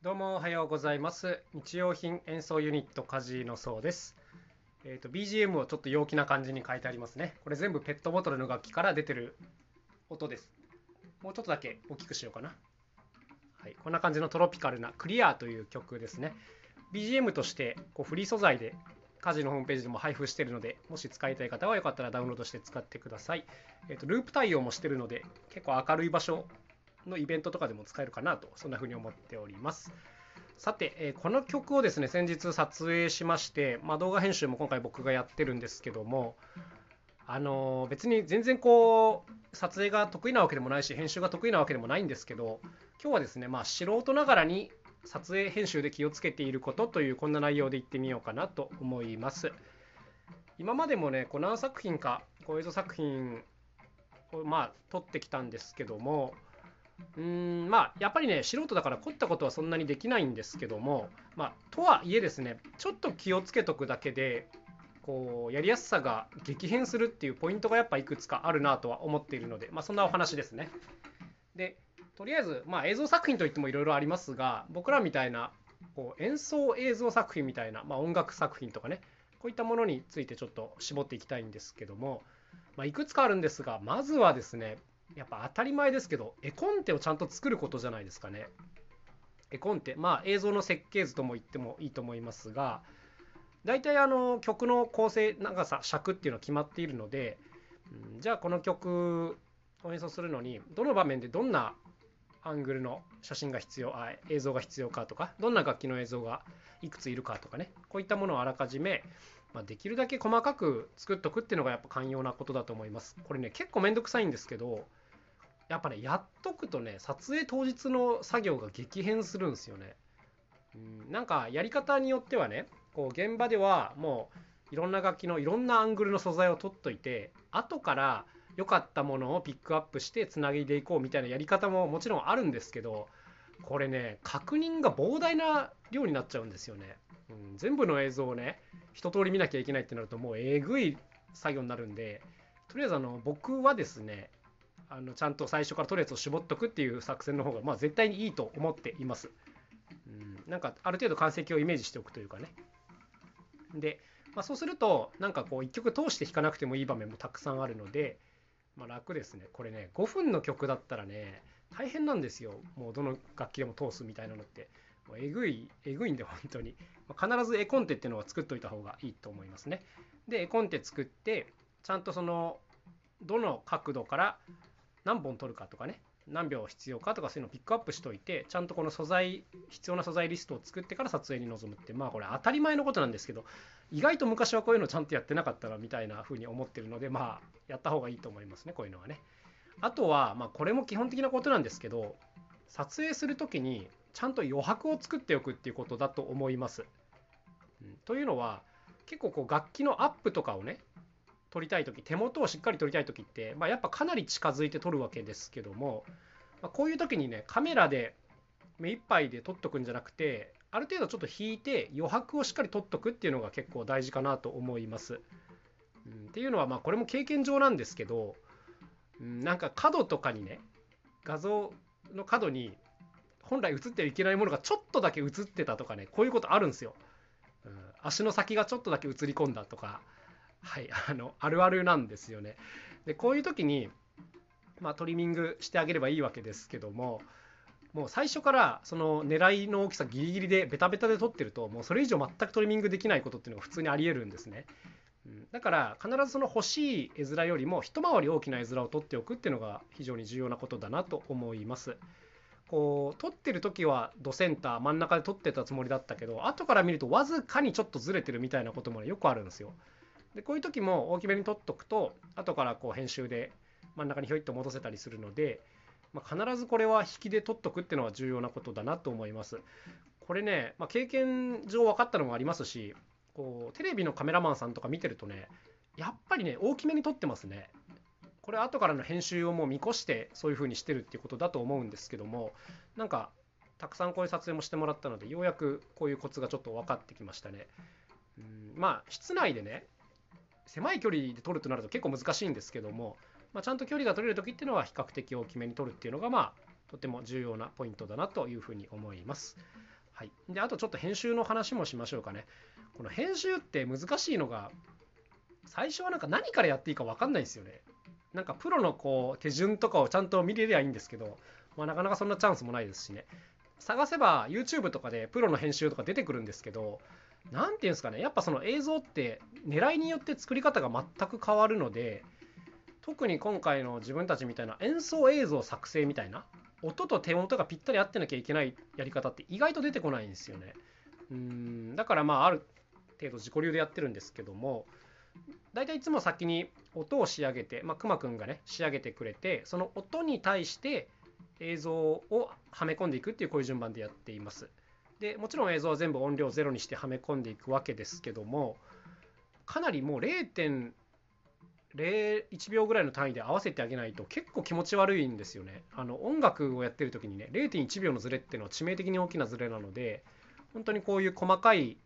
どうもおはようございます。日用品演奏ユニットカジのそうです。えっ、と BGM をちょっと陽気な感じに変えてありますね。これ全部ペットボトルの楽器から出てる音です。もうちょっとだけ大きくしようかな。はい、こんな感じのトロピカルなクリアという曲ですね。BGM としてこうフリー素材でカジのホームページでも配布しているので、もし使いたい方はよかったらダウンロードして使ってください。えっ、とループ対応もしてるので、結構明るい場所のイベントとかでも使えるかなとそんな風に思っております。さて、えこの曲をですね先日撮影しまして、まあ、動画編集も今回僕がやってるんですけどもあの別に全然こう撮影が得意なわけでもないし編集が得意なわけでもないんですけど今日はですねまあ素人ながらに撮影編集で気をつけていることというこんな内容で言ってみようかなと思います。今までもねこう何作品かこう映像作品をまあ撮ってきたんですけどもうんまあやっぱりね素人だから凝ったことはそんなにできないんですけどもまあとはいえですねちょっと気をつけとくだけでこうやりやすさが激変するっていうポイントがやっぱいくつかあるなとは思っているのでまあそんなお話ですね。でとりあえずまあ映像作品といってもいろいろありますが僕らみたいなこう演奏映像作品みたいな、まあ、音楽作品とかねこういったものについてちょっと絞っていきたいんですけども、ま、いくつかあるんですがまずはですねやっぱ当たり前ですけど絵コンテをちゃんと作ることじゃないですかね。絵コンテ。まあ映像の設計図とも言ってもいいと思いますが大体あの曲の構成長さ尺っていうのは決まっているので、うんじゃあこの曲を演奏するのにどの場面でどんなアングルの写真が必要あ映像が必要かとかどんな楽器の映像がいくついるかとかねこういったものをあらかじめ、まあ、できるだけ細かく作っとくっていうのがやっぱ寛容なことだと思います。これね結構めんどくさいんですけどやっぱねやっとくとね撮影当日の作業が激変するんですよね。うんなんかやり方によってはねこう現場ではもういろんな楽器のいろんなアングルの素材を取っといて後から良かったものをピックアップしてつなげていこうみたいなやり方ももちろんあるんですけどこれね確認が膨大な量になっちゃうんですよね、うん、全部の映像をね一通り見なきゃいけないってなるともうえぐい作業になるんでとりあえずあの僕はですねあのちゃんと最初から取るやつを絞っとくっていう作戦の方がまあ絶対にいいと思っています、うん、なんかある程度完成形をイメージしておくというかねで、まあ、そうするとなんかこう一曲通して弾かなくてもいい場面もたくさんあるのでまあ、楽ですね。これね、5分の曲だったらね、大変なんですよ。もうどの楽器でも通すみたいなのって。もうえぐい、えぐいんで、本当に。ま必ず絵コンテっていうのは作っといた方がいいと思いますね。で、絵コンテ作って、ちゃんとその、どの角度から何本取るかとかね、何秒必要かとかそういうのをピックアップしといて、ちゃんとこの素材、必要な素材リストを作ってから撮影に臨むって、まあこれ当たり前のことなんですけど、意外と昔はこういうのちゃんとやってなかったなみたいな風に思ってるのでまあやった方がいいと思いますねこういうのはね。あとはまあこれも基本的なことなんですけど撮影する時にちゃんと余白を作っておくっていうことだと思います、うん。というのは結構こう楽器のアップとかをね撮りたい時手元をしっかり撮りたい時って、まあ、やっぱかなり近づいて撮るわけですけども、まあ、こういう時にねカメラで目いっぱいで撮っとくんじゃなくてある程度ちょっと引いて余白をしっかり取っとくっていうのが結構大事かなと思います。うん、っていうのはまあこれも経験上なんですけど、うん、なんか角とかにね画像の角に本来映ってはいけないものがちょっとだけ映ってたとかねこういうことあるんですよ。うん、足の先がちょっとだけ映り込んだとかはいあのあるあるなんですよね。でこういう時にまあトリミングしてあげればいいわけですけどももう最初からその狙いの大きさギリギリでベタベタで撮ってるともうそれ以上全くトリミングできないことっていうのが普通にありえるんですね。だから必ずその欲しい絵面よりも一回り大きな絵面を撮っておくっていうのが非常に重要なことだなと思います。こう撮ってる時はドセンター真ん中で撮ってたつもりだったけど後から見るとわずかにちょっとずれてるみたいなこともよくあるんですよ。でこういう時も大きめに撮っとくと後からこう編集で真ん中にひょいっと戻せたりするのでまあ、必ずこれは引きで取っとくっていうのは重要なことだなと思います。これね、まあ、経験上分かったのもありますしこうテレビのカメラマンさんとか見てるとねやっぱりね大きめに撮ってますね。これ後からの編集をもう見越してそういう風にしてるっていうことだと思うんですけどもなんかたくさんこういう撮影もしてもらったのでようやくこういうコツがちょっと分かってきましたね。うんまあ室内でね狭い距離で撮るとなると結構難しいんですけどもまあ、ちゃんと距離が取れる時っていうのは比較的大きめに取るっていうのがまあとても重要なポイントだなというふうに思います。はい、であとちょっと編集の話もしましょうかね。この編集って難しいのが最初はなんか何からやっていいか分かんないですよね。なんかプロのこう手順とかをちゃんと見れりゃいいんですけど、まあ、なかなかそんなチャンスもないですしね。探せば YouTube とかでプロの編集とか出てくるんですけど、何て言うんですかね、やっぱその映像って狙いによって作り方が全く変わるので、特に今回の自分たちみたいな演奏映像作成みたいな音と手元がぴったり合ってなきゃいけないやり方って意外と出てこないんですよね。うんだからまあある程度自己流でやってるんですけども大体いつも先に音を仕上げて、まあ、くまくんがね仕上げてくれてその音に対して映像をはめ込んでいくっていうこういう順番でやっています。でもちろん映像は全部音量ゼロにしてはめ込んでいくわけですけどもかなりもう0.01秒ぐらいの単位で合わせてあげないと結構気持ち悪いんですよね。あの音楽をやってる時にね0.1秒のズレっていうのは致命的に大きなズレなので本当にこういう細かい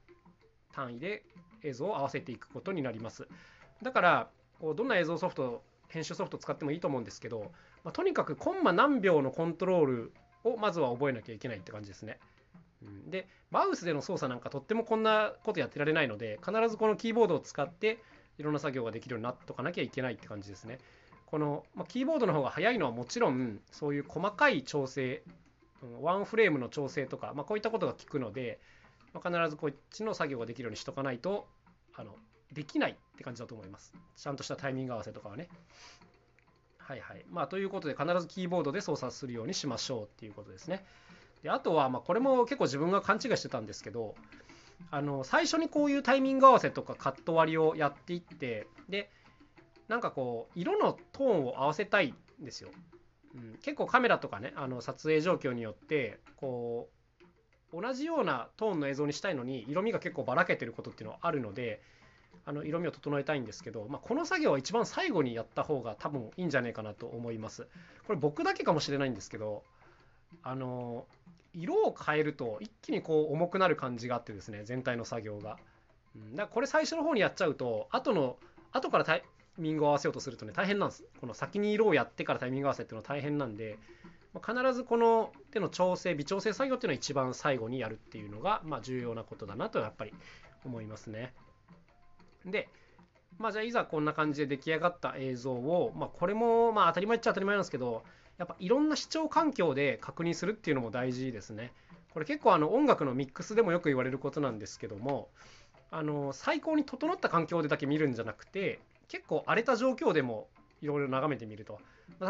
単位で映像を合わせていくことになります。だからこうどんな映像ソフト編集ソフト使ってもいいと思うんですけど、まあ、とにかくコンマ何秒のコントロールをまずは覚えなきゃいけないって感じですね。でマウスでの操作なんかとってもこんなことやってられないので必ずこのキーボードを使っていろんな作業ができるようになっとかなきゃいけないって感じですね。この、まあ、キーボードの方が早いのはもちろんそういう細かい調整ワンフレームの調整とか、まあ、こういったことが効くので、まあ、必ずこっちの作業ができるようにしとかないとあのできないって感じだと思います。ちゃんとしたタイミング合わせとかはね。はいはい。まあ、ということで必ずキーボードで操作するようにしましょうっていうことですね。であとは、まあ、これも結構自分が勘違いしてたんですけど、あの最初にこういうタイミング合わせとかカット割りをやっていってでなんかこう色のトーンを合わせたいんですよ。うん、結構カメラとかねあの撮影状況によってこう同じようなトーンの映像にしたいのに色味が結構ばらけてることっていうのはあるのであの色味を整えたいんですけど、まあ、この作業は一番最後にやった方が多分いいんじゃないかなと思います。これ僕だけかもしれないんですけどあの色を変えると一気にこう重くなる感じがあってですね全体の作業が。うん、だからこれ最初の方にやっちゃうと後の後からタイミングを合わせようとするとね大変なんです。この先に色をやってからタイミング合わせっていうのは大変なんで、ま、必ずこの手の調整微調整作業っていうのは一番最後にやるっていうのが、まあ、重要なことだなとやっぱり思いますね。で、まあ、じゃあいざこんな感じで出来上がった映像を、まあ、これもまあ当たり前っちゃ当たり前なんですけどやっぱいろんな視聴環境で確認するっていうのも大事ですね。これ結構あの音楽のミックスでもよく言われることなんですけどもあの最高に整った環境でだけ見るんじゃなくて結構荒れた状況でもいろいろ眺めてみると。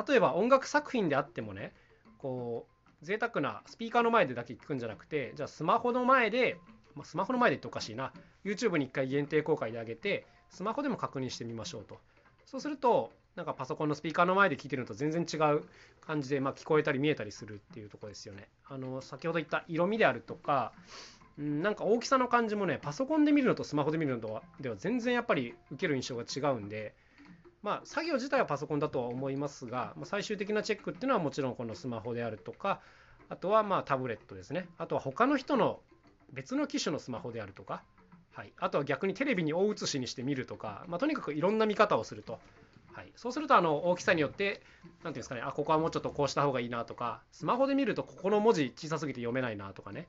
例えば音楽作品であってもねこう贅沢なスピーカーの前でだけ聞くんじゃなくてじゃあスマホの前で、ま、スマホの前でっておかしいな。YouTube に1回限定公開で上げてスマホでも確認してみましょうと。そうするとなんかパソコンのスピーカーの前で聞いてるのと全然違う感じで、まあ、聞こえたり見えたりするっていうとこですよね。あの先ほど言った色味であるとか、うん、なんか大きさの感じもねパソコンで見るのとスマホで見るのとはでは全然やっぱり受ける印象が違うんで、まあ、作業自体はパソコンだとは思いますが、まあ、最終的なチェックっていうのはもちろんこのスマホであるとかあとはまあタブレットですねあとは他の人の別の機種のスマホであるとか、はい、あとは逆にテレビに大写しにして見るとか、まあ、とにかくいろんな見方をすると。はい、そうするとあの大きさによって何ていうんですかねあここはもうちょっとこうした方がいいなとかスマホで見るとここの文字小さすぎて読めないなとかね、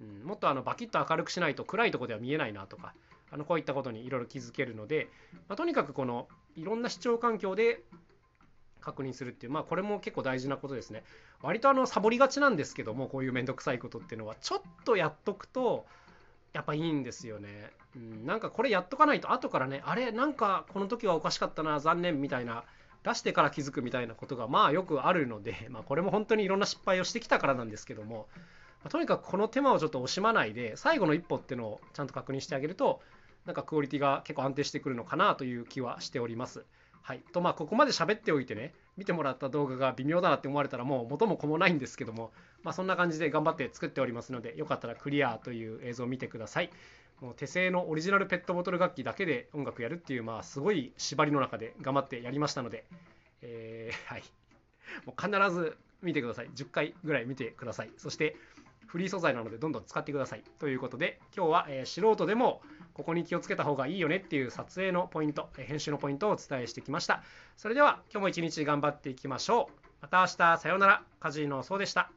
うん、もっとあのバキッと明るくしないと暗いとこでは見えないなとかあのこういったことにいろいろ気づけるので、まあ、とにかくこのいろんな視聴環境で確認するっていうまあこれも結構大事なことですね。割とあのサボりがちなんですけどもこういうめんどくさいことっていうのはちょっとやっとくとやっぱいいんですよね。うん、なんかこれやっとかないと後からねあれなんかこの時はおかしかったな残念みたいな出してから気づくみたいなことがまあよくあるので、まあ、これも本当にいろんな失敗をしてきたからなんですけども、まあ、とにかくこの手間をちょっと惜しまないで最後の一歩っていうのをちゃんと確認してあげるとなんかクオリティが結構安定してくるのかなという気はしております。はい、とまあここまで喋っておいてね見てもらった動画が微妙だなって思われたらもう元も子もないんですけども、まあ、そんな感じで頑張って作っておりますのでよかったらクリアという映像を見てください。もう手製のオリジナルペットボトル楽器だけで音楽やるっていう、まあ、すごい縛りの中で頑張ってやりましたので、えー、はい。もう必ず見てください。10回ぐらい見てください。そして、フリー素材なのでどんどん使ってください。ということで、今日は、え、素人でもここに気をつけた方がいいよねっていう撮影のポイント、え、編集のポイントをお伝えしてきました。それでは、今日も一日頑張っていきましょう。また明日、さようなら。カジノそうでした。